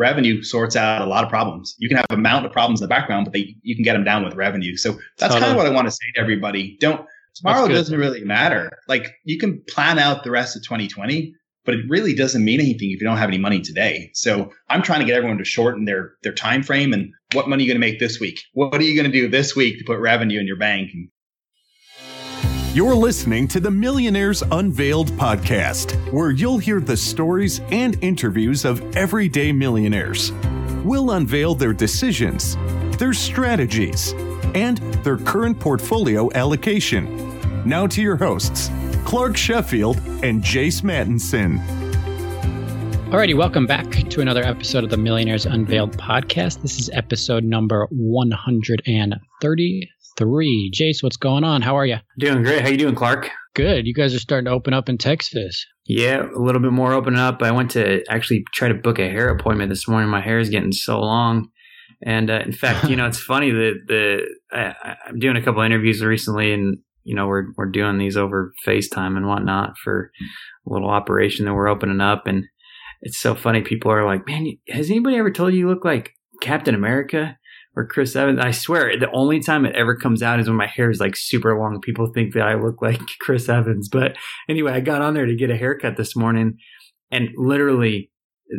revenue sorts out a lot of problems. You can have a mountain of problems in the background, but they, you can get them down with revenue. So that's totally. kind of what I want to say to everybody. Don't tomorrow doesn't really matter. Like you can plan out the rest of 2020, but it really doesn't mean anything if you don't have any money today. So I'm trying to get everyone to shorten their their time frame and what money are you going to make this week? What are you going to do this week to put revenue in your bank? You're listening to the Millionaires Unveiled podcast, where you'll hear the stories and interviews of everyday millionaires. We'll unveil their decisions, their strategies, and their current portfolio allocation. Now to your hosts, Clark Sheffield and Jace Mattinson. Alrighty, welcome back to another episode of the Millionaires Unveiled podcast. This is episode number 130 three. Jace, what's going on? How are you? Doing great. How you doing, Clark? Good. You guys are starting to open up in Texas. Yeah, a little bit more open up. I went to actually try to book a hair appointment this morning. My hair is getting so long. And uh, in fact, you know, it's funny that the I, am doing a couple interviews recently, and you know, we're we're doing these over FaceTime and whatnot for a little operation that we're opening up, and it's so funny. People are like, "Man, has anybody ever told you you look like Captain America?" Or Chris Evans. I swear, the only time it ever comes out is when my hair is like super long. People think that I look like Chris Evans. But anyway, I got on there to get a haircut this morning and literally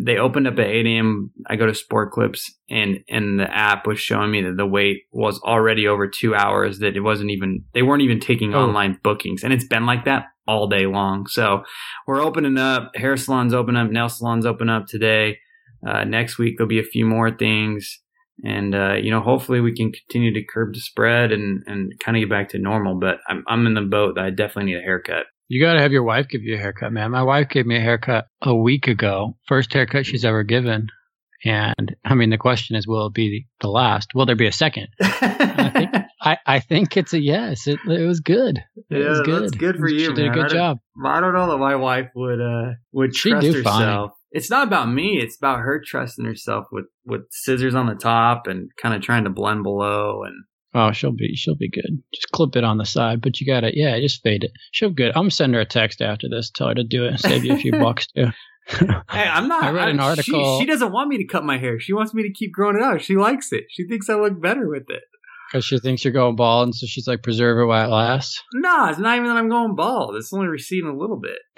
they opened up at 8 a.m. I go to Sport Clips and, and the app was showing me that the wait was already over two hours, that it wasn't even, they weren't even taking oh. online bookings. And it's been like that all day long. So we're opening up, hair salons open up, nail salons open up today. Uh, next week, there'll be a few more things and uh, you know hopefully we can continue to curb the spread and and kind of get back to normal but i'm, I'm in the boat that i definitely need a haircut. You got to have your wife give you a haircut man. My wife gave me a haircut a week ago first haircut she's ever given. And i mean the question is will it be the last? Will there be a second? I, think, I, I think it's a yes. It, it was good. It yeah, was good that's good. for you she did a good I job. I don't know that my wife would uh would trust herself fine it's not about me. It's about her trusting herself with with scissors on the top and kind of trying to blend below and. Oh, she'll be she'll be good. Just clip it on the side, but you gotta yeah, just fade it. She'll be good. I'm gonna send her a text after this, tell her to do it, and save you a few bucks too. hey, I'm not. I read an article. She, she, doesn't want me to cut my hair. She wants me to keep growing it out. She likes it. She thinks I look better with it. Because she thinks you're going bald, and so she's like, preserve it while it lasts. No, it's not even that I'm going bald. It's only receding a little bit.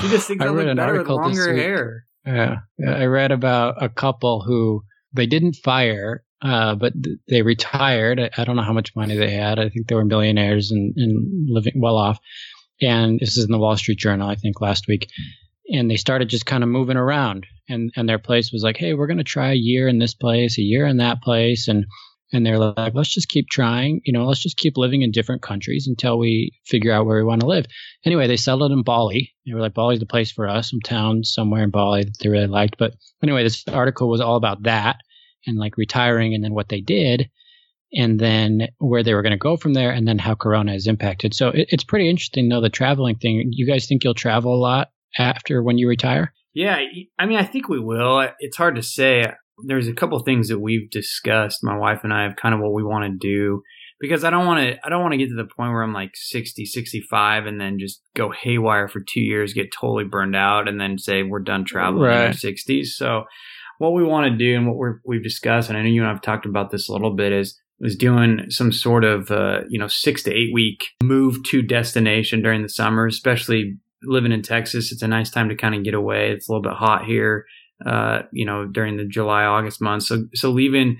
she just thinks I, I look better with longer hair. Yeah, I read about a couple who they didn't fire, uh, but they retired. I, I, don't know how much money they had. I think they were millionaires and, and living well off. And this is in the Wall Street Journal, I think, last week. And they started just kind of moving around, and and their place was like, hey, we're going to try a year in this place, a year in that place, and and they're like, let's just keep trying. You know, let's just keep living in different countries until we figure out where we want to live. Anyway, they settled in Bali. They were like, Bali's the place for us, some town somewhere in Bali that they really liked. But anyway, this article was all about that and like retiring and then what they did and then where they were going to go from there and then how Corona has impacted. So it, it's pretty interesting, though, the traveling thing. You guys think you'll travel a lot after when you retire? Yeah, I mean, I think we will. It's hard to say there's a couple things that we've discussed, my wife and I, have kind of what we want to do because I don't want to I don't want to get to the point where I'm like 60, 65 and then just go haywire for 2 years, get totally burned out and then say we're done traveling right. in our 60s. So what we want to do and what we're, we've discussed and I know you and I've talked about this a little bit is was doing some sort of uh, you know 6 to 8 week move to destination during the summer, especially living in Texas. It's a nice time to kind of get away. It's a little bit hot here uh, you know, during the July, August months. So, so leaving,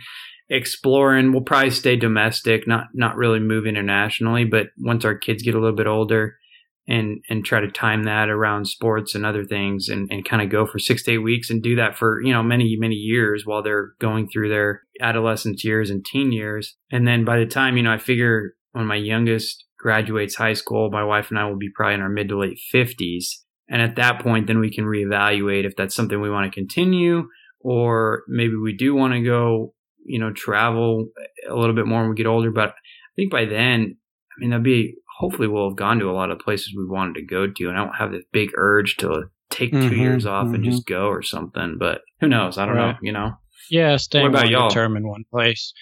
exploring, we'll probably stay domestic, not, not really move internationally, but once our kids get a little bit older and, and try to time that around sports and other things and, and kind of go for six to eight weeks and do that for, you know, many, many years while they're going through their adolescence years and teen years. And then by the time, you know, I figure when my youngest graduates high school, my wife and I will be probably in our mid to late fifties and at that point, then we can reevaluate if that's something we want to continue or maybe we do want to go, you know, travel a little bit more when we get older. But I think by then, I mean, that'd be hopefully we'll have gone to a lot of places we wanted to go to. And I don't have this big urge to take mm-hmm, 2 years off mm-hmm. and just go or something. But who knows? I don't right. know, you know? Yeah, staying what about y'all? term in one place.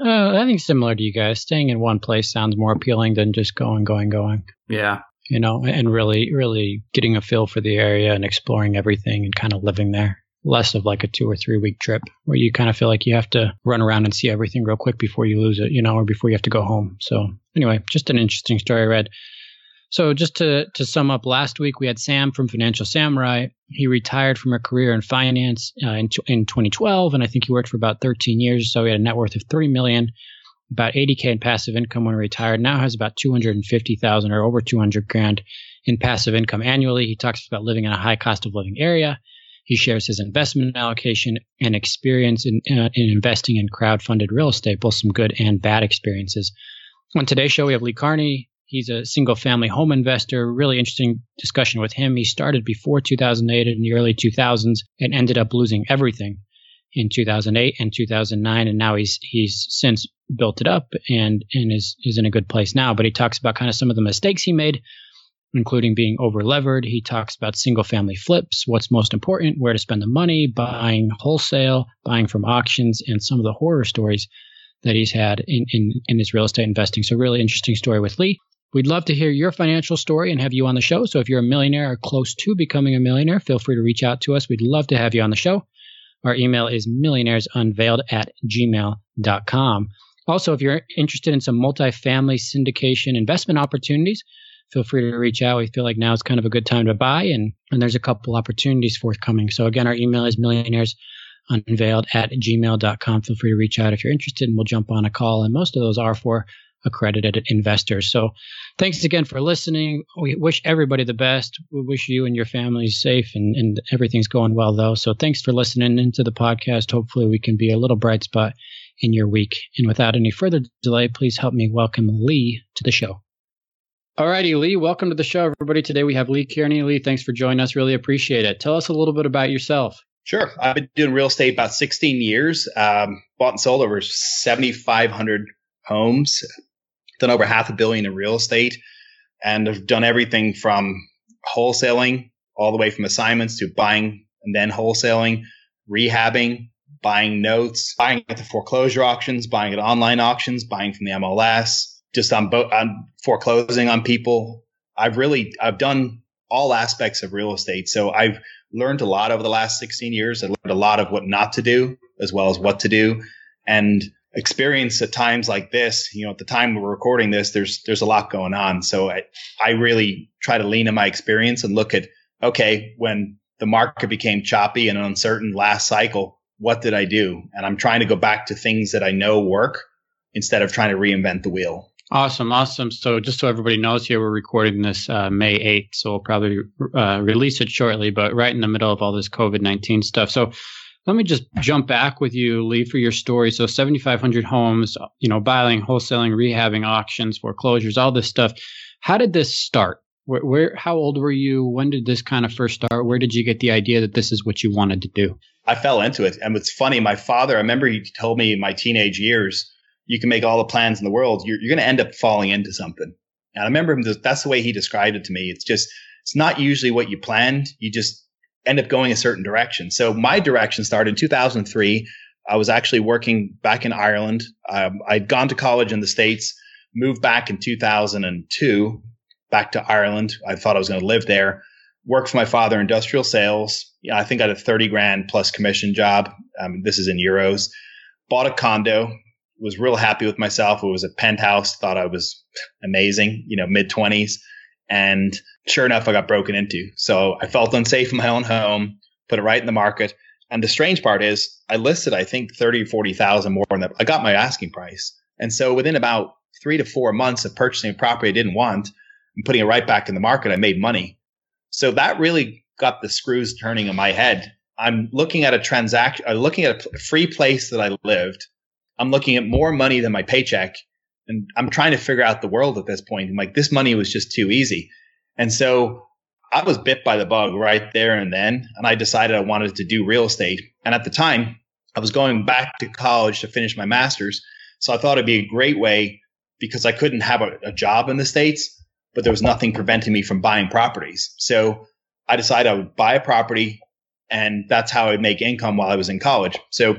Uh, I think similar to you guys, staying in one place sounds more appealing than just going, going, going. Yeah, you know, and really, really getting a feel for the area and exploring everything and kind of living there. less of like a two or three week trip where you kind of feel like you have to run around and see everything real quick before you lose it, you know, or before you have to go home. So anyway, just an interesting story I read. So just to to sum up, last week we had Sam from Financial Samurai. He retired from a career in finance uh, in, in 2012, and I think he worked for about 13 years. So he had a net worth of three million, about 80k in passive income when he retired. Now has about 250,000 or over 200 grand in passive income annually. He talks about living in a high cost of living area. He shares his investment allocation and experience in, uh, in investing in crowd-funded real estate, both some good and bad experiences. On today's show, we have Lee Kearney, He's a single family home investor. Really interesting discussion with him. He started before 2008 in the early 2000s and ended up losing everything in 2008 and 2009 and now he's he's since built it up and and is is in a good place now but he talks about kind of some of the mistakes he made including being over levered he talks about single family flips what's most important where to spend the money buying wholesale buying from auctions and some of the horror stories that he's had in in, in his real estate investing so really interesting story with lee We'd love to hear your financial story and have you on the show. So if you're a millionaire or close to becoming a millionaire, feel free to reach out to us. We'd love to have you on the show. Our email is millionairesunveiled at gmail.com. Also, if you're interested in some multifamily syndication investment opportunities, feel free to reach out. We feel like now is kind of a good time to buy, and, and there's a couple opportunities forthcoming. So, again, our email is millionairesunveiled at gmail.com. Feel free to reach out if you're interested, and we'll jump on a call. And most of those are for accredited investors. So thanks again for listening. We wish everybody the best. We wish you and your families safe and, and everything's going well though. So thanks for listening into the podcast. Hopefully we can be a little bright spot in your week. And without any further delay, please help me welcome Lee to the show. Alrighty, Lee, welcome to the show, everybody. Today we have Lee Kearney. Lee, thanks for joining us. Really appreciate it. Tell us a little bit about yourself. Sure. I've been doing real estate about 16 years. Um, bought and sold over 7,500 homes done over half a billion in real estate and have done everything from wholesaling all the way from assignments to buying and then wholesaling, rehabbing, buying notes, buying at the foreclosure auctions, buying at online auctions, buying from the MLS, just on, bo- on foreclosing on people. I've really, I've done all aspects of real estate. So I've learned a lot over the last 16 years. I learned a lot of what not to do as well as what to do. And experience at times like this, you know, at the time we're recording this, there's there's a lot going on. So I, I really try to lean on my experience and look at okay, when the market became choppy and uncertain last cycle, what did I do? And I'm trying to go back to things that I know work instead of trying to reinvent the wheel. Awesome, awesome. So just so everybody knows here, we're recording this uh, May 8th, so we'll probably uh, release it shortly, but right in the middle of all this COVID 19 stuff. So let me just jump back with you, Lee, for your story. So 7,500 homes, you know, buying, wholesaling, rehabbing, auctions, foreclosures, all this stuff. How did this start? Where, where, how old were you? When did this kind of first start? Where did you get the idea that this is what you wanted to do? I fell into it. And what's funny, my father, I remember he told me in my teenage years, you can make all the plans in the world. You're, you're going to end up falling into something. And I remember him, that's the way he described it to me. It's just, it's not usually what you planned. You just end up going a certain direction. So my direction started in 2003. I was actually working back in Ireland. Um, I'd gone to college in the States, moved back in 2002 back to Ireland. I thought I was going to live there. Worked for my father, industrial sales. I think I had a 30 grand plus commission job. Um, this is in euros. Bought a condo. Was real happy with myself. It was a penthouse. Thought I was amazing. You know, mid 20s. And sure enough, I got broken into. So I felt unsafe in my own home, put it right in the market. And the strange part is I listed, I think 30, 40,000 more than that. I got my asking price. And so within about three to four months of purchasing a property I didn't want and putting it right back in the market, I made money. So that really got the screws turning in my head. I'm looking at a transaction, I'm uh, looking at a free place that I lived. I'm looking at more money than my paycheck and I'm trying to figure out the world at this point. I'm like, this money was just too easy. And so I was bit by the bug right there and then. And I decided I wanted to do real estate. And at the time, I was going back to college to finish my master's. So I thought it'd be a great way because I couldn't have a, a job in the States, but there was nothing preventing me from buying properties. So I decided I would buy a property and that's how I'd make income while I was in college. So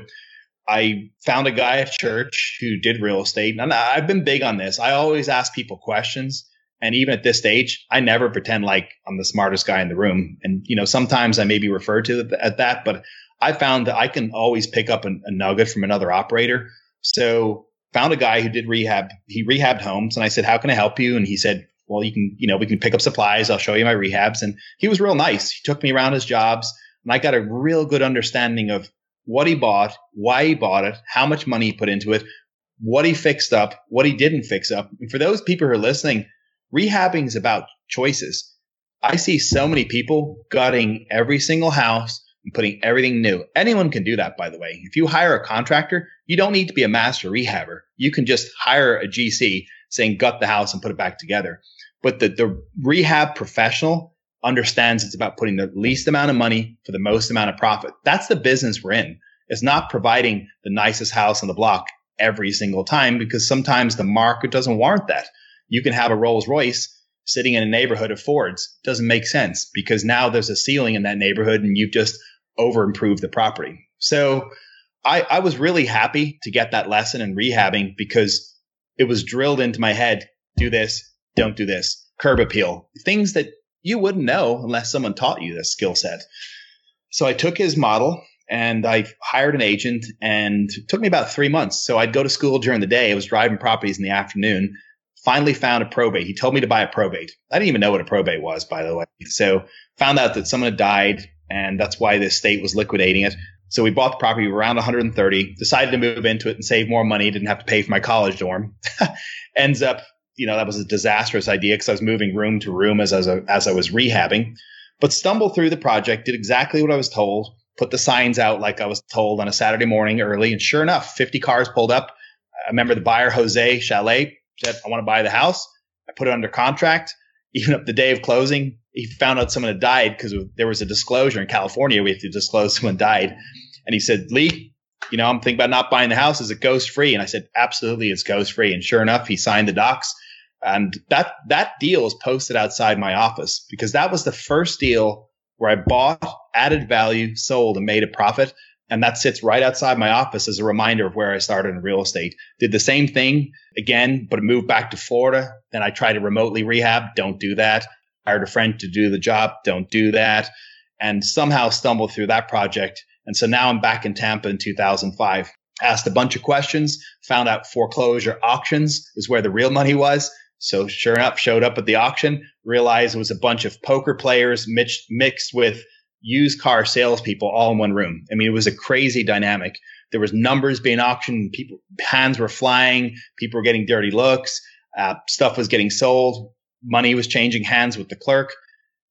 I found a guy at church who did real estate. And I've been big on this. I always ask people questions. And even at this stage, I never pretend like I'm the smartest guy in the room. And, you know, sometimes I may be referred to at that, but I found that I can always pick up a, a nugget from another operator. So found a guy who did rehab. He rehabbed homes, and I said, "How can I help you?" And he said, "Well, you can, you know, we can pick up supplies. I'll show you my rehabs." And he was real nice. He took me around his jobs, and I got a real good understanding of what he bought, why he bought it, how much money he put into it, what he fixed up, what he didn't fix up. And for those people who are listening, rehabbing is about choices. I see so many people gutting every single house and putting everything new. Anyone can do that, by the way. If you hire a contractor, you don't need to be a master rehabber. You can just hire a GC saying gut the house and put it back together. But the, the rehab professional understands it's about putting the least amount of money for the most amount of profit. That's the business we're in. It's not providing the nicest house on the block every single time because sometimes the market doesn't warrant that. You can have a Rolls Royce sitting in a neighborhood of Fords. Doesn't make sense because now there's a ceiling in that neighborhood and you've just over improved the property. So I, I was really happy to get that lesson in rehabbing because it was drilled into my head. Do this, don't do this, curb appeal, things that you wouldn't know unless someone taught you this skill set. So I took his model and I hired an agent and it took me about three months. So I'd go to school during the day. I was driving properties in the afternoon. Finally found a probate. He told me to buy a probate. I didn't even know what a probate was, by the way. So found out that someone had died and that's why the state was liquidating it. So we bought the property around 130, decided to move into it and save more money. Didn't have to pay for my college dorm. Ends up, you know, that was a disastrous idea because I was moving room to room as, as, a, as I was rehabbing, but stumbled through the project, did exactly what I was told, put the signs out like I was told on a Saturday morning early. And sure enough, 50 cars pulled up. I remember the buyer, Jose Chalet, said, I want to buy the house. I put it under contract. Even up the day of closing, he found out someone had died because there was a disclosure in California. We have to disclose someone died. And he said, Lee, you know, I'm thinking about not buying the house. Is it ghost free? And I said, absolutely, it's ghost free. And sure enough, he signed the docs. And that, that deal is posted outside my office because that was the first deal where I bought, added value, sold, and made a profit. And that sits right outside my office as a reminder of where I started in real estate. Did the same thing again, but moved back to Florida. Then I tried to remotely rehab. Don't do that. Hired a friend to do the job. Don't do that. And somehow stumbled through that project. And so now I'm back in Tampa in 2005. Asked a bunch of questions, found out foreclosure auctions is where the real money was. So sure enough, showed up at the auction, realized it was a bunch of poker players mixed, mixed with used car salespeople all in one room. I mean, it was a crazy dynamic. There was numbers being auctioned, people hands were flying, people were getting dirty looks, uh, stuff was getting sold, money was changing hands with the clerk.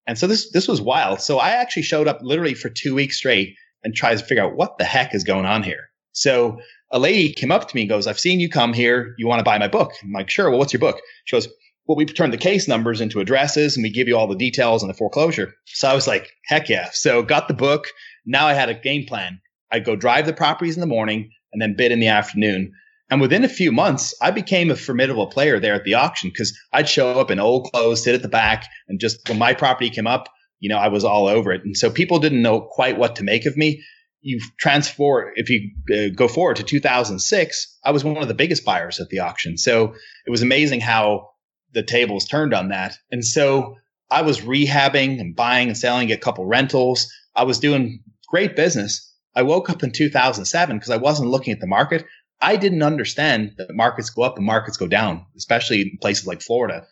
And so this this was wild. So I actually showed up literally for two weeks straight and tried to figure out what the heck is going on here. So a lady came up to me and goes, I've seen you come here. You want to buy my book? I'm like, sure. Well, what's your book? She goes, well, we turn the case numbers into addresses and we give you all the details and the foreclosure. So I was like, heck yeah. So got the book. Now I had a game plan. I'd go drive the properties in the morning and then bid in the afternoon. And within a few months, I became a formidable player there at the auction because I'd show up in old clothes, sit at the back, and just when my property came up, you know, I was all over it. And so people didn't know quite what to make of me. You transfer, if you uh, go forward to 2006, I was one of the biggest buyers at the auction. So it was amazing how the tables turned on that. And so I was rehabbing and buying and selling a couple rentals. I was doing great business. I woke up in 2007 because I wasn't looking at the market. I didn't understand that markets go up and markets go down, especially in places like Florida.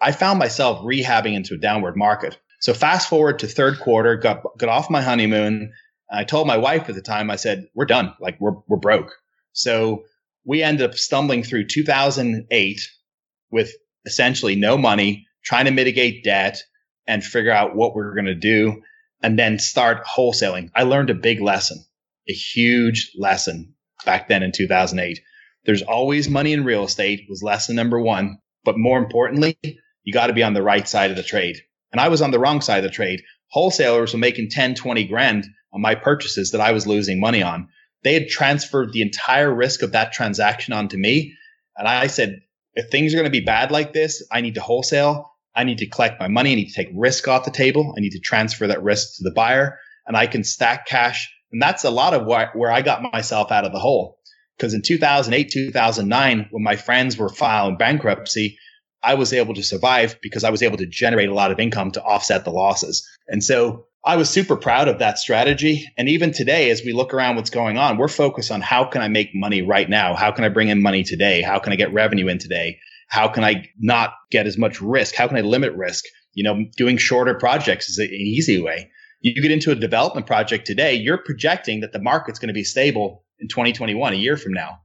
I found myself rehabbing into a downward market. So fast forward to third quarter, got got off my honeymoon. I told my wife at the time, I said, "We're done. Like we're we're broke." So we ended up stumbling through 2008 with essentially no money, trying to mitigate debt and figure out what we are going to do and then start wholesaling. I learned a big lesson, a huge lesson back then in 2008. There's always money in real estate was lesson number one. But more importantly, you got to be on the right side of the trade. And I was on the wrong side of the trade. Wholesalers were making 10, 20 grand on my purchases that I was losing money on. They had transferred the entire risk of that transaction onto me. And I said, if things are going to be bad like this, I need to wholesale. I need to collect my money. I need to take risk off the table. I need to transfer that risk to the buyer and I can stack cash. And that's a lot of where, where I got myself out of the hole. Because in 2008, 2009, when my friends were filing bankruptcy, I was able to survive because I was able to generate a lot of income to offset the losses. And so I was super proud of that strategy. And even today, as we look around what's going on, we're focused on how can I make money right now? How can I bring in money today? How can I get revenue in today? How can I not get as much risk? How can I limit risk? You know, doing shorter projects is an easy way. You get into a development project today, you're projecting that the market's going to be stable in 2021, a year from now.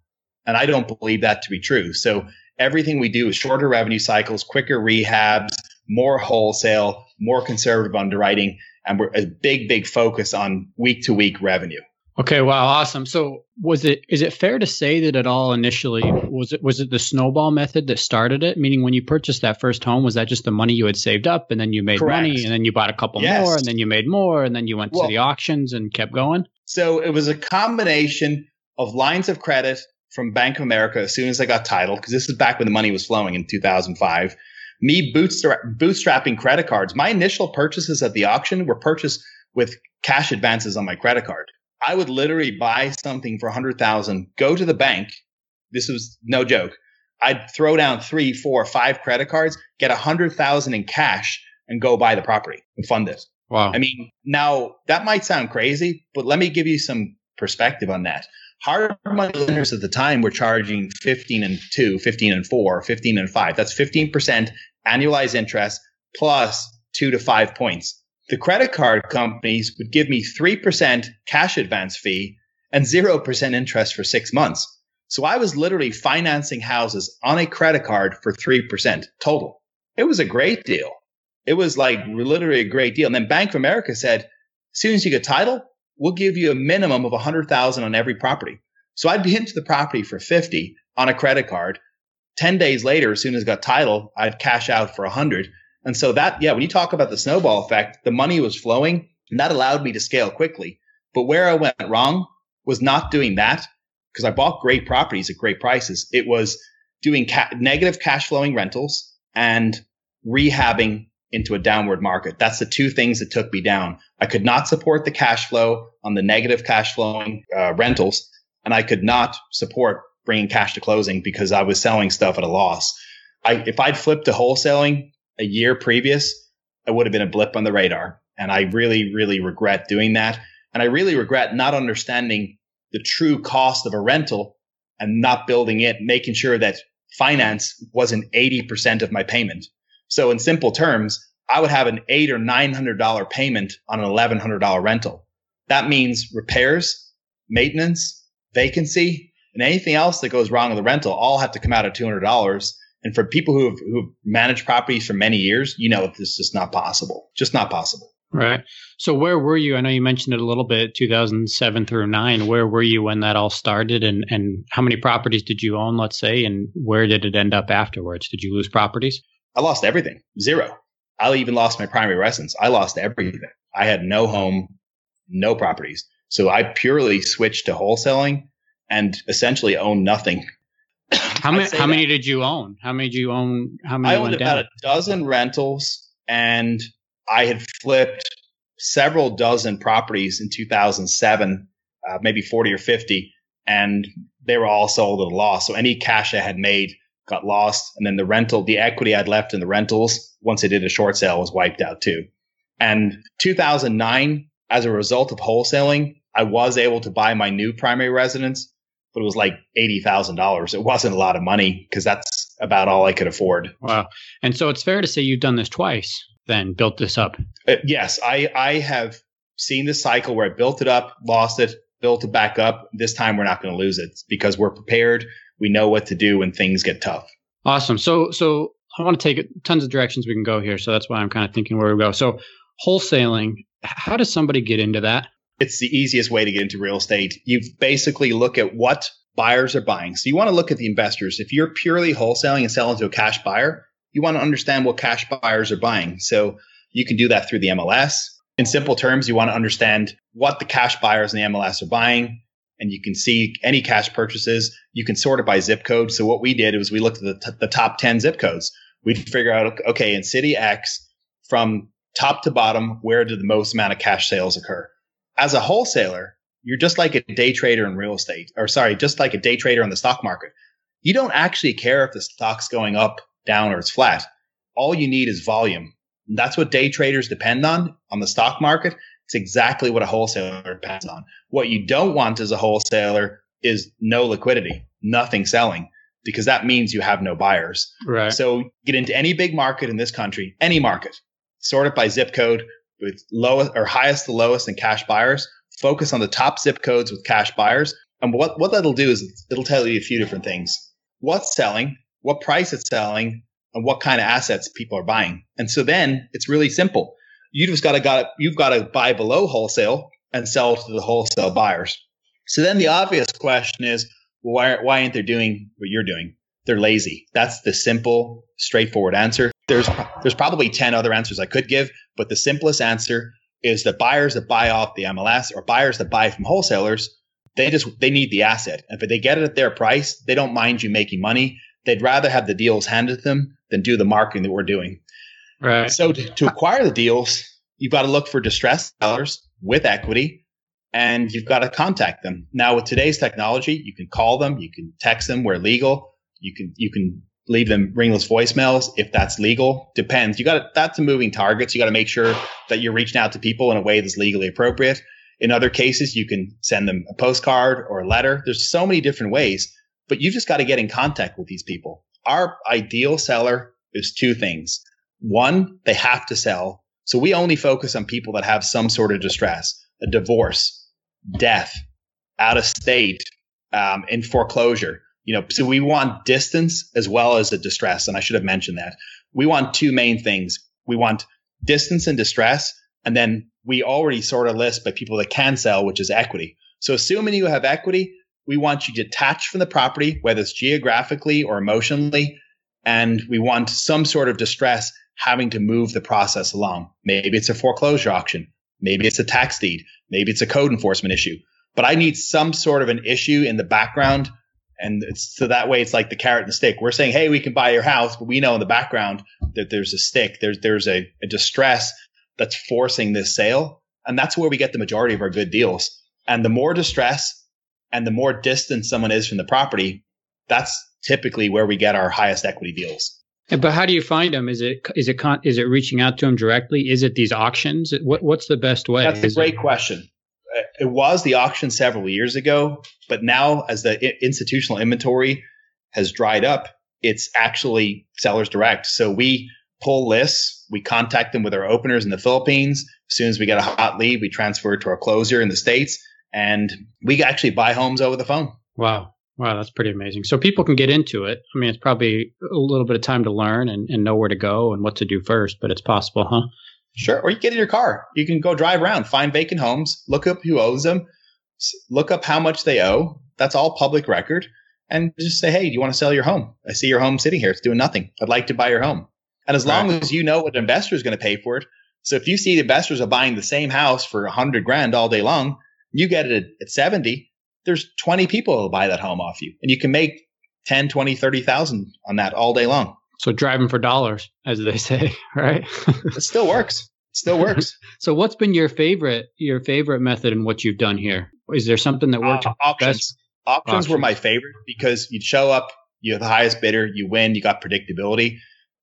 And I don't believe that to be true. So everything we do is shorter revenue cycles, quicker rehabs, more wholesale, more conservative underwriting, and we're a big, big focus on week to week revenue. Okay, wow, awesome. So was it is it fair to say that at all initially was it was it the snowball method that started it? Meaning when you purchased that first home, was that just the money you had saved up and then you made Correct. money and then you bought a couple yes. more and then you made more and then you went well, to the auctions and kept going? So it was a combination of lines of credit from Bank of America as soon as I got title, because this is back when the money was flowing in 2005. Me bootstrap, bootstrapping credit cards. My initial purchases at the auction were purchased with cash advances on my credit card. I would literally buy something for 100,000, go to the bank. This was no joke. I'd throw down three, four, five credit cards, get a hundred thousand in cash and go buy the property and fund it. Wow. I mean, now that might sound crazy, but let me give you some perspective on that. Hard money lenders at the time were charging 15 and 2, 15 and 4, 15 and 5. That's 15% annualized interest plus 2 to 5 points. The credit card companies would give me 3% cash advance fee and 0% interest for 6 months. So I was literally financing houses on a credit card for 3% total. It was a great deal. It was like literally a great deal. And then Bank of America said, as soon as you get title, we'll give you a minimum of 100,000 on every property. So I'd be into the property for 50 on a credit card. 10 days later, as soon as I got title, I'd cash out for 100. And so that, yeah, when you talk about the snowball effect, the money was flowing and that allowed me to scale quickly. But where I went wrong was not doing that because I bought great properties at great prices. It was doing ca- negative cash flowing rentals and rehabbing into a downward market. That's the two things that took me down. I could not support the cash flow on the negative cash flowing uh, rentals, and I could not support bringing cash to closing because I was selling stuff at a loss. I, if I'd flipped to wholesaling a year previous, I would have been a blip on the radar. And I really, really regret doing that. And I really regret not understanding the true cost of a rental and not building it, making sure that finance wasn't 80% of my payment. So in simple terms, I would have an eight or nine hundred dollar payment on an eleven hundred dollar rental. That means repairs, maintenance, vacancy, and anything else that goes wrong with the rental all have to come out of two hundred dollars. And for people who have who've managed properties for many years, you know is just not possible. Just not possible. Right. So where were you? I know you mentioned it a little bit, 2007 through 9. Where were you when that all started and and how many properties did you own, let's say, and where did it end up afterwards? Did you lose properties? I lost everything. Zero. I even lost my primary residence. I lost everything. I had no home, no properties. So I purely switched to wholesaling and essentially owned nothing. How many? How that. many did you own? How many did you own? How many? I owned about down? a dozen rentals, and I had flipped several dozen properties in 2007, uh, maybe 40 or 50, and they were all sold at a loss. So any cash I had made got lost. And then the rental, the equity I'd left in the rentals, once I did a short sale, was wiped out too. And 2009, as a result of wholesaling, I was able to buy my new primary residence, but it was like $80,000. It wasn't a lot of money because that's about all I could afford. Wow. And so it's fair to say you've done this twice, then built this up. Uh, yes. I, I have seen this cycle where I built it up, lost it, built it back up. This time we're not going to lose it because we're prepared we know what to do when things get tough. Awesome. So, so I want to take tons of directions we can go here. So that's why I'm kind of thinking where we go. So, wholesaling, how does somebody get into that? It's the easiest way to get into real estate. You basically look at what buyers are buying. So, you want to look at the investors. If you're purely wholesaling and selling to a cash buyer, you want to understand what cash buyers are buying. So, you can do that through the MLS. In simple terms, you want to understand what the cash buyers in the MLS are buying and you can see any cash purchases. You can sort it by zip code. So what we did was we looked at the, t- the top 10 zip codes. We'd figure out, okay, in city X, from top to bottom, where did the most amount of cash sales occur? As a wholesaler, you're just like a day trader in real estate, or sorry, just like a day trader in the stock market. You don't actually care if the stock's going up down or it's flat. All you need is volume. And that's what day traders depend on on the stock market. It's exactly what a wholesaler depends on. What you don't want as a wholesaler is no liquidity, nothing selling, because that means you have no buyers. Right. So get into any big market in this country, any market, sort it by zip code with lowest or highest to lowest and cash buyers. Focus on the top zip codes with cash buyers. And what, what that'll do is it'll tell you a few different things. What's selling, what price it's selling, and what kind of assets people are buying. And so then it's really simple. You just gotta got you've got to buy below wholesale and sell to the wholesale buyers. So then the obvious question is, well, why, why aren't they doing what you're doing? They're lazy. That's the simple, straightforward answer. There's there's probably 10 other answers I could give, but the simplest answer is that buyers that buy off the MLS or buyers that buy from wholesalers, they just they need the asset. And if they get it at their price, they don't mind you making money. They'd rather have the deals handed to them than do the marketing that we're doing. Right. So to, to acquire the deals, you've got to look for distressed sellers with equity and you've got to contact them. Now with today's technology, you can call them, you can text them where legal, you can you can leave them ringless voicemails if that's legal. Depends. You got to, that's a moving target. So you got to make sure that you're reaching out to people in a way that's legally appropriate. In other cases, you can send them a postcard or a letter. There's so many different ways, but you just got to get in contact with these people. Our ideal seller is two things. One, they have to sell. So we only focus on people that have some sort of distress, a divorce, death, out of state, um, in foreclosure you know, so we want distance as well as a distress. And I should have mentioned that. We want two main things. We want distance and distress. And then we already sort of list by people that can sell, which is equity. So assuming you have equity, we want you detached from the property, whether it's geographically or emotionally. And we want some sort of distress having to move the process along. Maybe it's a foreclosure auction. Maybe it's a tax deed. Maybe it's a code enforcement issue. But I need some sort of an issue in the background and so that way it's like the carrot and the stick. We're saying, hey, we can buy your house, but we know in the background that there's a stick, there's there's a, a distress that's forcing this sale. And that's where we get the majority of our good deals. And the more distress and the more distant someone is from the property, that's typically where we get our highest equity deals. But how do you find them? Is it is it is it reaching out to them directly? Is it these auctions? What what's the best way? That's a is great it- question uh, it was the auction several years ago, but now as the institutional inventory has dried up, it's actually sellers direct. So we pull lists, we contact them with our openers in the Philippines. As soon as we get a hot lead, we transfer it to our closer in the States and we actually buy homes over the phone. Wow. Wow, that's pretty amazing. So people can get into it. I mean, it's probably a little bit of time to learn and, and know where to go and what to do first, but it's possible, huh? Sure. Or you get in your car. You can go drive around, find vacant homes, look up who owes them, look up how much they owe. That's all public record. And just say, hey, do you want to sell your home? I see your home sitting here. It's doing nothing. I'd like to buy your home. And as long as you know what an investor is going to pay for it. So if you see the investors are buying the same house for a hundred grand all day long, you get it at 70, there's 20 people who'll buy that home off you and you can make 10, 20, 30,000 on that all day long. So driving for dollars, as they say, right? it still works. It still works. so what's been your favorite your favorite method in what you've done here? Is there something that worked uh, auctions. best? Auctions, Auctions. were my favorite because you'd show up, you're the highest bidder, you win, you got predictability.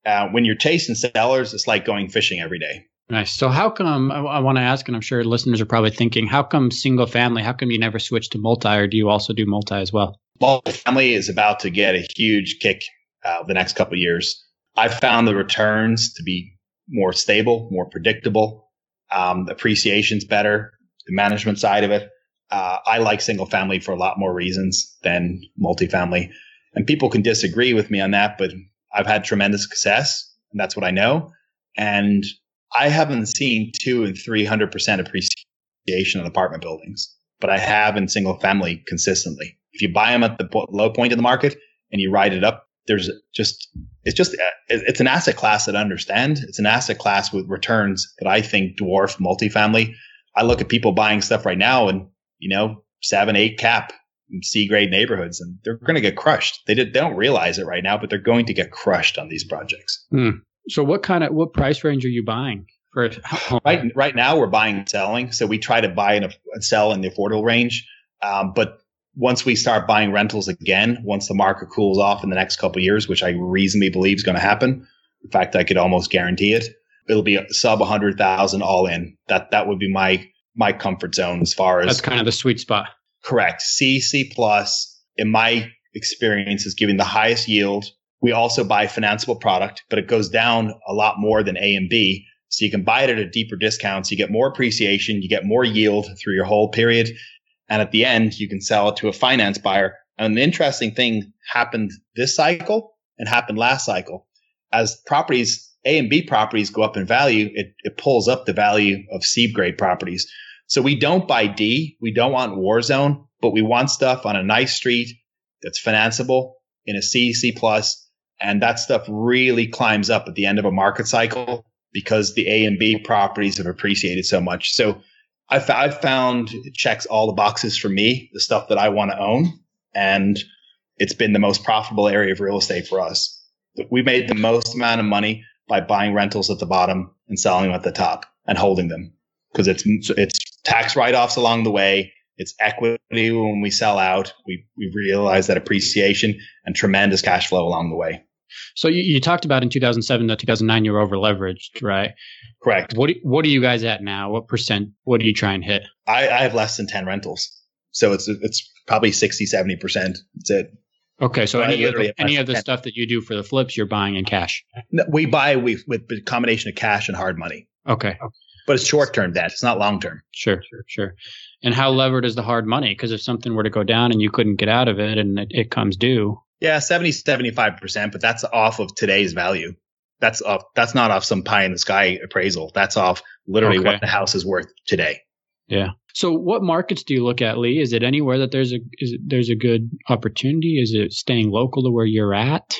Uh, when you're chasing sellers, it's like going fishing every day. Nice. So how come I, I want to ask, and I'm sure listeners are probably thinking, how come single family? How come you never switch to multi, or do you also do multi as well? Multifamily is about to get a huge kick uh, the next couple years. I've found the returns to be more stable, more predictable. Um, the appreciation's better. The management side of it. Uh, I like single family for a lot more reasons than multifamily. And people can disagree with me on that, but I've had tremendous success and that's what I know. And I haven't seen two and 300% appreciation in apartment buildings, but I have in single family consistently. If you buy them at the low point of the market and you ride it up, there's just, it's just, it's an asset class that I understand. It's an asset class with returns that I think dwarf multifamily. I look at people buying stuff right now and, you know, seven, eight cap C grade neighborhoods and they're going to get crushed. They, did, they don't realize it right now, but they're going to get crushed on these projects. Hmm. So what kind of, what price range are you buying for? Right, right now we're buying and selling. So we try to buy and sell in the affordable range. Um, but once we start buying rentals again, once the market cools off in the next couple years, which I reasonably believe is going to happen. In fact, I could almost guarantee it. It'll be sub 100,000 all in. That that would be my my comfort zone as far as That's kind of the sweet spot. Correct. C C plus in my experience is giving the highest yield. We also buy financeable product, but it goes down a lot more than A and B. So you can buy it at a deeper discount. So you get more appreciation, you get more yield through your whole period. And at the end, you can sell it to a finance buyer. And the interesting thing happened this cycle and happened last cycle. As properties, A and B properties go up in value, it, it pulls up the value of C grade properties. So we don't buy D. We don't want war zone, but we want stuff on a nice street that's financeable in a C, C plus. And that stuff really climbs up at the end of a market cycle because the A and B properties have appreciated so much. So I've, I've found it checks all the boxes for me, the stuff that I want to own. And it's been the most profitable area of real estate for us. We made the most amount of money by buying rentals at the bottom and selling them at the top and holding them because it's, it's tax write-offs along the way. It's equity when we sell out. We, we realize that appreciation and tremendous cash flow along the way. So you, you talked about in 2007 to 2009 you were over leveraged, right? Correct. What what are you guys at now? What percent? What do you try and hit? I, I have less than 10 rentals, so it's it's probably 60, 70 percent. That's it. Okay, so, so any of the, any of the stuff that you do for the flips, you're buying in cash. No, we buy we, with a combination of cash and hard money. Okay. But it's short term debt. It's not long term. Sure, sure, sure. And how levered is the hard money? Because if something were to go down and you couldn't get out of it and it, it comes due, yeah, 70, 75%, but that's off of today's value. That's off, that's not off some pie in the sky appraisal. That's off literally okay. what the house is worth today. Yeah. So what markets do you look at, Lee? Is it anywhere that there's a is it, there's a good opportunity? Is it staying local to where you're at?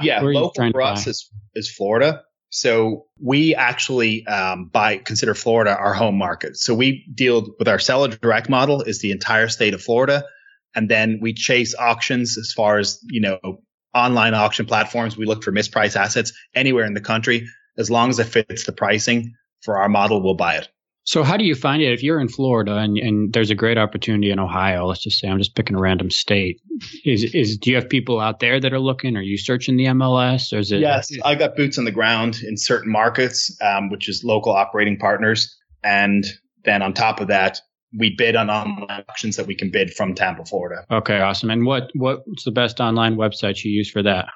Yeah, local for us is, is Florida. So we actually um, buy consider Florida our home market. So we deal with our seller direct model is the entire state of Florida. And then we chase auctions as far as, you know, online auction platforms. We look for mispriced assets anywhere in the country. As long as it fits the pricing for our model, we'll buy it. So how do you find it if you're in Florida and, and there's a great opportunity in Ohio? Let's just say I'm just picking a random state. Is is do you have people out there that are looking? Are you searching the MLS or is it? Yes, I got boots on the ground in certain markets, um, which is local operating partners, and then on top of that, we bid on online auctions that we can bid from Tampa, Florida. Okay, awesome. And what what's the best online website you use for that?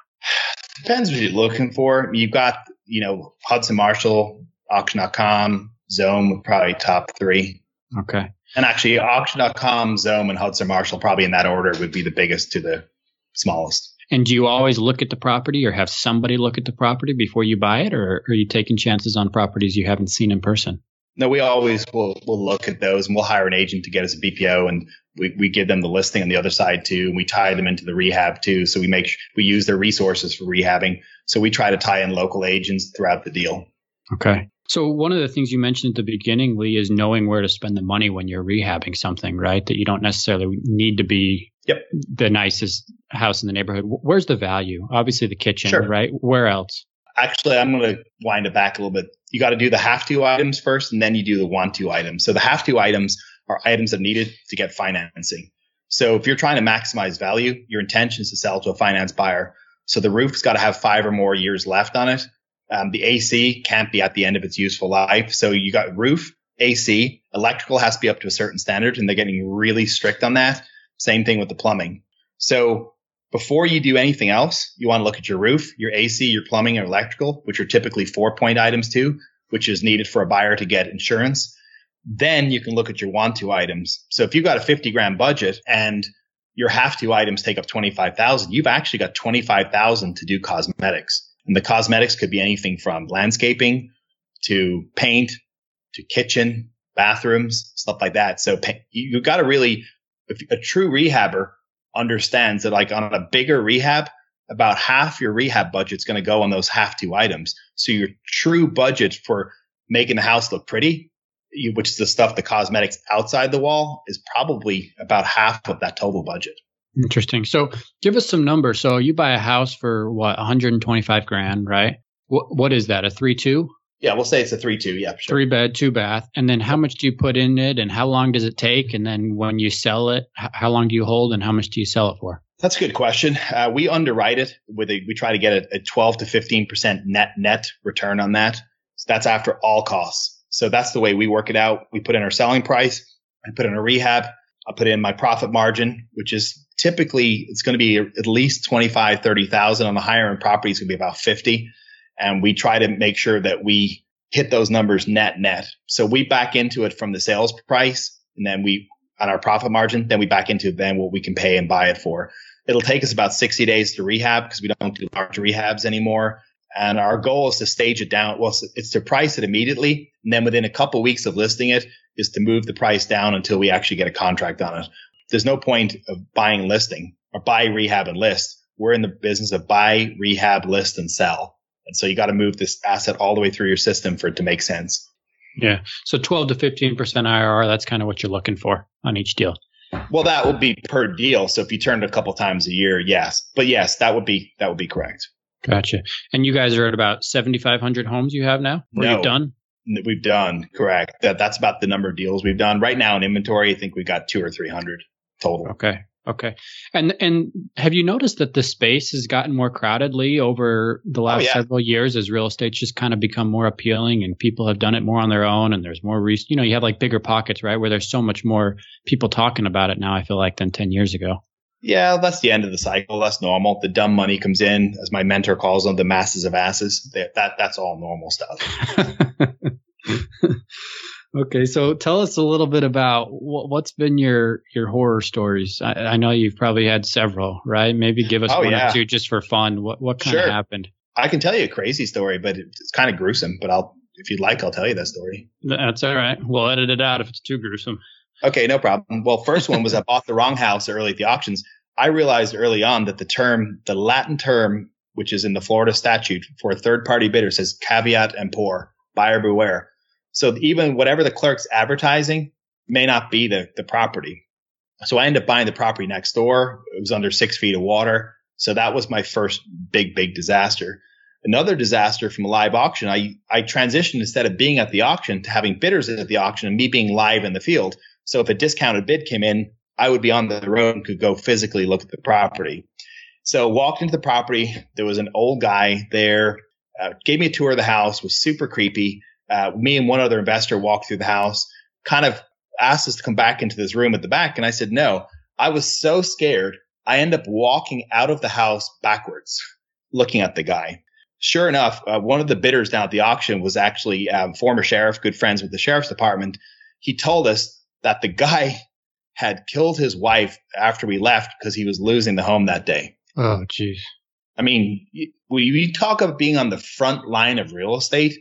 Depends what you're looking for. You've got, you know, Hudson Marshall, auction.com, Xome, probably top three. Okay. And actually, auction.com, Xome, and Hudson Marshall, probably in that order, would be the biggest to the smallest. And do you always look at the property or have somebody look at the property before you buy it, or are you taking chances on properties you haven't seen in person? No, we always will will look at those and we'll hire an agent to get us a BPO and we, we give them the listing on the other side too. And we tie them into the rehab too. So we make, we use their resources for rehabbing. So we try to tie in local agents throughout the deal. Okay. So one of the things you mentioned at the beginning, Lee, is knowing where to spend the money when you're rehabbing something, right? That you don't necessarily need to be yep. the nicest house in the neighborhood. Where's the value? Obviously the kitchen, sure. right? Where else? Actually, I'm going to wind it back a little bit. You got to do the have to items first, and then you do the want to items. So the have to items are items that are needed to get financing. So if you're trying to maximize value, your intention is to sell to a finance buyer. So the roof's got to have five or more years left on it. Um, the AC can't be at the end of its useful life. So you got roof, AC, electrical has to be up to a certain standard, and they're getting really strict on that. Same thing with the plumbing. So before you do anything else, you want to look at your roof, your AC, your plumbing, or electrical, which are typically four point items too, which is needed for a buyer to get insurance. Then you can look at your want to items. So if you've got a 50 grand budget and your have to items take up 25,000, you've actually got 25,000 to do cosmetics. And the cosmetics could be anything from landscaping to paint to kitchen, bathrooms, stuff like that. So you've got to really, if a true rehabber understands that like on a bigger rehab, about half your rehab budget's going to go on those half two items. So your true budget for making the house look pretty, which is the stuff, the cosmetics outside the wall is probably about half of that total budget. Interesting. So give us some numbers. So you buy a house for what, 125 grand, right? What, what is that? A three, two? Yeah, we'll say it's a three two. Yeah, sure. Three bed, two bath. And then how much do you put in it and how long does it take? And then when you sell it, how long do you hold and how much do you sell it for? That's a good question. Uh, we underwrite it with a, we try to get a, a 12 to 15% net net return on that. So that's after all costs. So that's the way we work it out. We put in our selling price. I put in a rehab. I put in my profit margin, which is typically it's going to be at least 25, 30,000 on the higher end property. It's going to be about 50 and we try to make sure that we hit those numbers net net. So we back into it from the sales price and then we on our profit margin, then we back into then what we can pay and buy it for. It'll take us about 60 days to rehab because we don't do large rehabs anymore. And our goal is to stage it down. Well, it's to price it immediately. And then within a couple of weeks of listing it is to move the price down until we actually get a contract on it. There's no point of buying listing or buy rehab and list. We're in the business of buy, rehab, list and sell. And so you got to move this asset all the way through your system for it to make sense. Yeah. So 12 to 15% IRR, that's kind of what you're looking for on each deal. Well, that would be per deal. So if you turned a couple times a year, yes. But yes, that would be that would be correct. Gotcha. And you guys are at about 7,500 homes you have now? Or no, you've done? We've done, correct. That That's about the number of deals we've done. Right now in inventory, I think we've got two or 300 total. Okay. Okay. And and have you noticed that the space has gotten more crowdedly over the oh, last oh, yeah. several years as real estate's just kind of become more appealing and people have done it more on their own and there's more re- you know, you have like bigger pockets, right? Where there's so much more people talking about it now, I feel like than 10 years ago. Yeah, that's the end of the cycle. That's normal. The dumb money comes in, as my mentor calls them, the masses of asses. That, that that's all normal stuff. Okay, so tell us a little bit about what's been your your horror stories. I, I, know you've probably had several, right? Maybe give us oh, one yeah. or two just for fun. What what kind sure. of happened? I can tell you a crazy story, but it's kind of gruesome. But I'll, if you'd like, I'll tell you that story. That's all right. We'll edit it out if it's too gruesome. Okay, no problem. Well, first one was I bought the wrong house early at the auctions. I realized early on that the term, the Latin term, which is in the Florida statute for a third party bidder, says caveat emptor, buyer beware. So even whatever the clerk's advertising may not be the, the property. So I ended up buying the property next door. It was under six feet of water. So that was my first big, big disaster. Another disaster from a live auction, I, I transitioned instead of being at the auction to having bidders at the auction and me being live in the field. So if a discounted bid came in, I would be on the road and could go physically look at the property. So walked into the property. There was an old guy there, uh, gave me a tour of the house, was super creepy uh, me and one other investor walked through the house, kind of asked us to come back into this room at the back. And I said, no, I was so scared. I end up walking out of the house backwards, looking at the guy. Sure enough, uh, one of the bidders down at the auction was actually um, former sheriff, good friends with the sheriff's department. He told us that the guy had killed his wife after we left because he was losing the home that day. Oh, jeez. I mean, we, we talk of being on the front line of real estate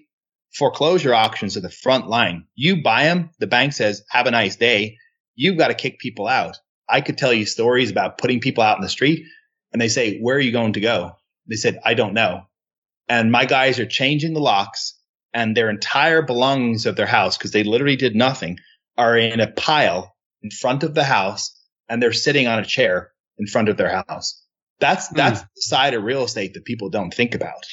foreclosure auctions are the front line. You buy them, the bank says, have a nice day. You've got to kick people out. I could tell you stories about putting people out in the street and they say, where are you going to go? They said, I don't know. And my guys are changing the locks and their entire belongings of their house, because they literally did nothing, are in a pile in front of the house and they're sitting on a chair in front of their house. That's, mm. that's the side of real estate that people don't think about.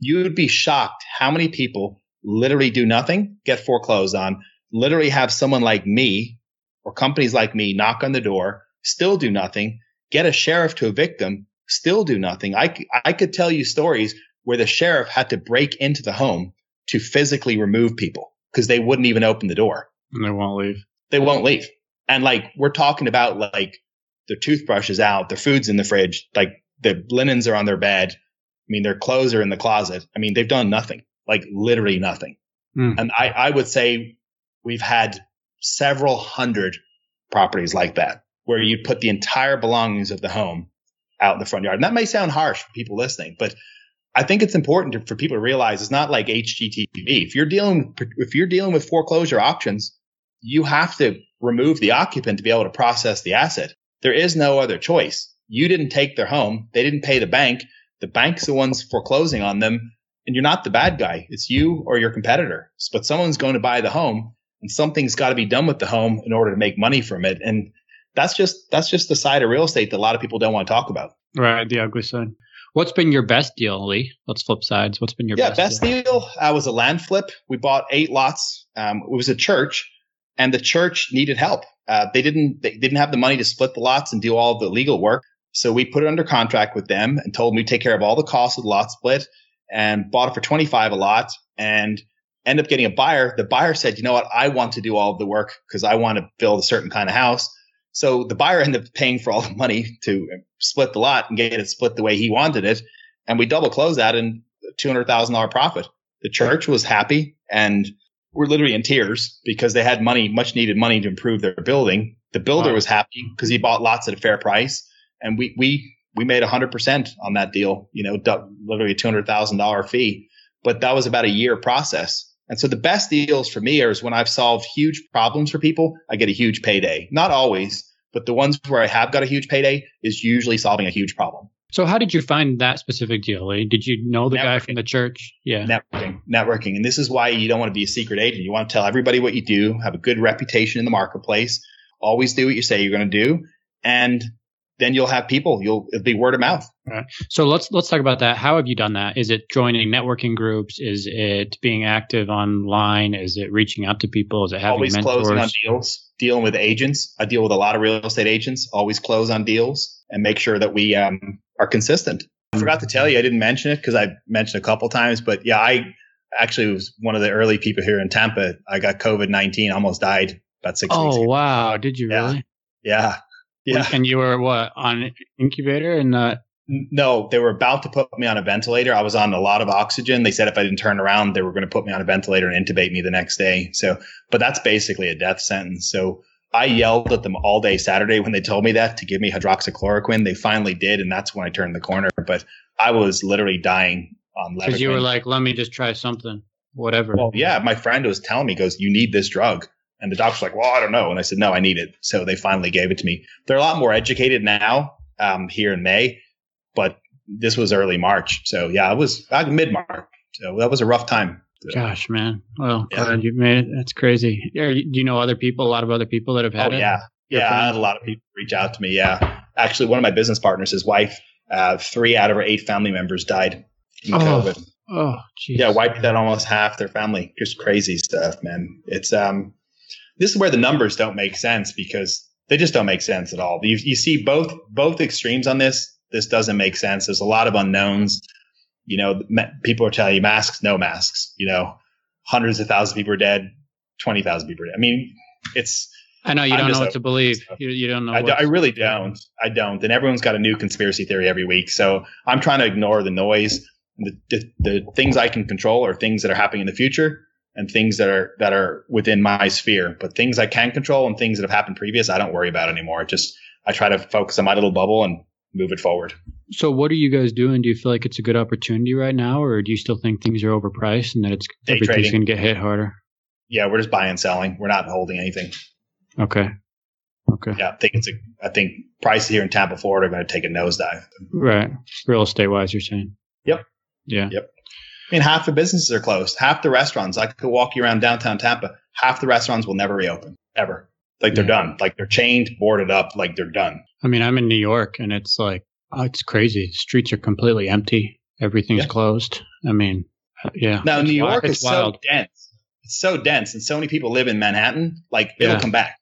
You would be shocked how many people literally do nothing, get foreclosed on, literally have someone like me or companies like me knock on the door, still do nothing, get a sheriff to evict them, still do nothing. I, I could tell you stories where the sheriff had to break into the home to physically remove people because they wouldn't even open the door. And they won't leave. They won't leave. And like, we're talking about like their toothbrush is out, their food's in the fridge, like the linens are on their bed. I mean, their clothes are in the closet. I mean, they've done nothing like literally nothing. Mm. And I, I would say we've had several hundred properties like that where you put the entire belongings of the home out in the front yard. And that may sound harsh for people listening, but I think it's important to, for people to realize it's not like HGTV. If you're dealing, if you're dealing with foreclosure auctions, you have to remove the occupant to be able to process the asset. There is no other choice. You didn't take their home. They didn't pay the bank. The bank's the ones foreclosing on them and you're not the bad guy. It's you or your competitor. But someone's going to buy the home and something's got to be done with the home in order to make money from it. And that's just, that's just the side of real estate that a lot of people don't want to talk about. Right. The ugly side. What's been your best deal, Lee? Let's flip sides. What's been your yeah, best, best deal? deal uh, was a land flip. We bought eight lots. Um, it was a church, and the church needed help. Uh, they didn't they didn't have the money to split the lots and do all the legal work. So we put it under contract with them and told them we take care of all the costs of the lot split and bought it for 25 a lot and end up getting a buyer. The buyer said, you know what? I want to do all of the work because I want to build a certain kind of house. So the buyer ended up paying for all the money to split the lot and get it split the way he wanted it. And we double closed that and $200,000 profit. The church was happy and we're literally in tears because they had money, much needed money to improve their building. The builder wow. was happy because he bought lots at a fair price and we we we made 100% on that deal, you know, literally a $200,000 fee. But that was about a year process. And so the best deals for me is when I've solved huge problems for people, I get a huge payday. Not always, but the ones where I have got a huge payday is usually solving a huge problem. So how did you find that specific deal? Did you know the networking. guy from the church? Yeah. Networking, networking. And this is why you don't want to be a secret agent. You want to tell everybody what you do, have a good reputation in the marketplace, always do what you say you're going to do. And then you'll have people. You'll it'll be word of mouth. Right. So let's let's talk about that. How have you done that? Is it joining networking groups? Is it being active online? Is it reaching out to people? Is it having always mentors? closing on deals? Dealing with agents. I deal with a lot of real estate agents. Always close on deals and make sure that we um, are consistent. I forgot to tell you, I didn't mention it because I mentioned a couple times, but yeah, I actually was one of the early people here in Tampa. I got COVID nineteen, almost died about six. Oh wow! Did you yeah. really? Yeah. Yeah. And you were what on an incubator and uh no, they were about to put me on a ventilator. I was on a lot of oxygen. They said if I didn't turn around, they were going to put me on a ventilator and intubate me the next day. So, but that's basically a death sentence. So I yelled at them all day Saturday when they told me that to give me hydroxychloroquine. They finally did. And that's when I turned the corner. But I was literally dying on Because you were like, let me just try something, whatever. Well, yeah. My friend was telling me, goes, you need this drug. And the doctor's like, well, I don't know. And I said, no, I need it. So they finally gave it to me. They're a lot more educated now um, here in May, but this was early March. So yeah, it was mid March. So that was a rough time. Gosh, man. Well, yeah. glad you made it. That's crazy. Do you know other people, a lot of other people that have had oh, it? Yeah. Yeah. I had a lot of people reach out to me. Yeah. Actually, one of my business partners, his wife, uh, three out of her eight family members died from oh. COVID. Oh, geez. Yeah, wiped out almost half their family. Just crazy stuff, man. It's um this is where the numbers don't make sense because they just don't make sense at all. You, you see both both extremes on this. This doesn't make sense. There's a lot of unknowns. You know, people are telling you masks, no masks. You know, hundreds of thousands of people are dead, twenty thousand people are dead. I mean, it's. I know you I'm don't know what to believe. You, you, don't know. I, I really don't. I don't. And everyone's got a new conspiracy theory every week. So I'm trying to ignore the noise. The, the, the things I can control are things that are happening in the future and things that are that are within my sphere. But things I can control and things that have happened previous, I don't worry about anymore. just I try to focus on my little bubble and move it forward. So what are you guys doing? Do you feel like it's a good opportunity right now, or do you still think things are overpriced and that it's Day everything's going to get hit harder? Yeah, we're just buying and selling. We're not holding anything. Okay. Okay. Yeah, I think it's a. I think prices here in Tampa, Florida, are going to take a nosedive. Right, real estate wise, you're saying. Yep. Yeah. Yep. I mean, half the businesses are closed. Half the restaurants, I could walk you around downtown Tampa. Half the restaurants will never reopen ever. Like they're yeah. done. Like they're chained, boarded up. Like they're done. I mean, I'm in New York, and it's like oh, it's crazy. Streets are completely empty. Everything's yeah. closed. I mean, uh, yeah. Now New York wild. is so dense. It's so dense, and so many people live in Manhattan. Like it'll yeah. come back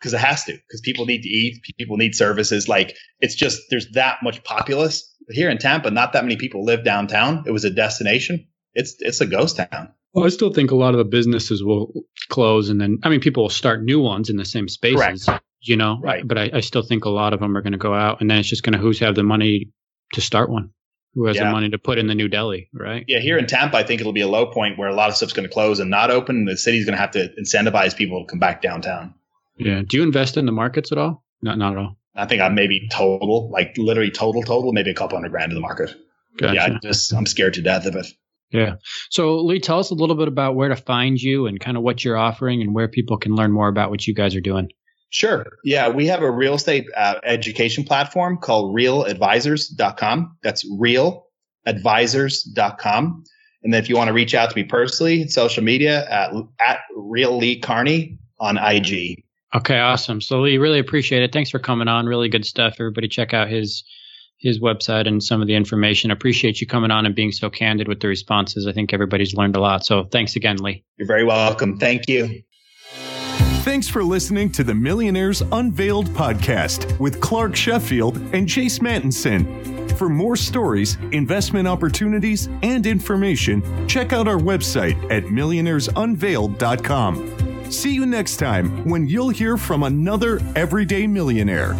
because it has to. Because people need to eat. People need services. Like it's just there's that much populace here in Tampa, not that many people live downtown. It was a destination. It's it's a ghost town. Well, I still think a lot of the businesses will close, and then I mean, people will start new ones in the same spaces. Correct. You know, right? But I, I still think a lot of them are going to go out, and then it's just going to who's have the money to start one, who has yeah. the money to put in the new deli, right? Yeah, here in Tampa, I think it'll be a low point where a lot of stuff's going to close and not open. And the city's going to have to incentivize people to come back downtown. Yeah. Do you invest in the markets at all? Not, not at all. I think I'm maybe total, like literally total, total, maybe a couple hundred grand in the market. Gotcha. Yeah, I just I'm scared to death of it. Yeah. So Lee, tell us a little bit about where to find you and kind of what you're offering and where people can learn more about what you guys are doing. Sure. Yeah, we have a real estate uh, education platform called realadvisors.com. That's realadvisors.com. And then if you want to reach out to me personally, social media at, at real Lee Kearney on IG. Okay, awesome. So Lee, really appreciate it. Thanks for coming on. Really good stuff. Everybody check out his his website and some of the information. Appreciate you coming on and being so candid with the responses. I think everybody's learned a lot. So thanks again, Lee. You're very welcome. Thank you. Thanks for listening to the Millionaires Unveiled podcast with Clark Sheffield and Chase Mattinson. For more stories, investment opportunities, and information, check out our website at millionairesunveiled.com. See you next time when you'll hear from another everyday millionaire.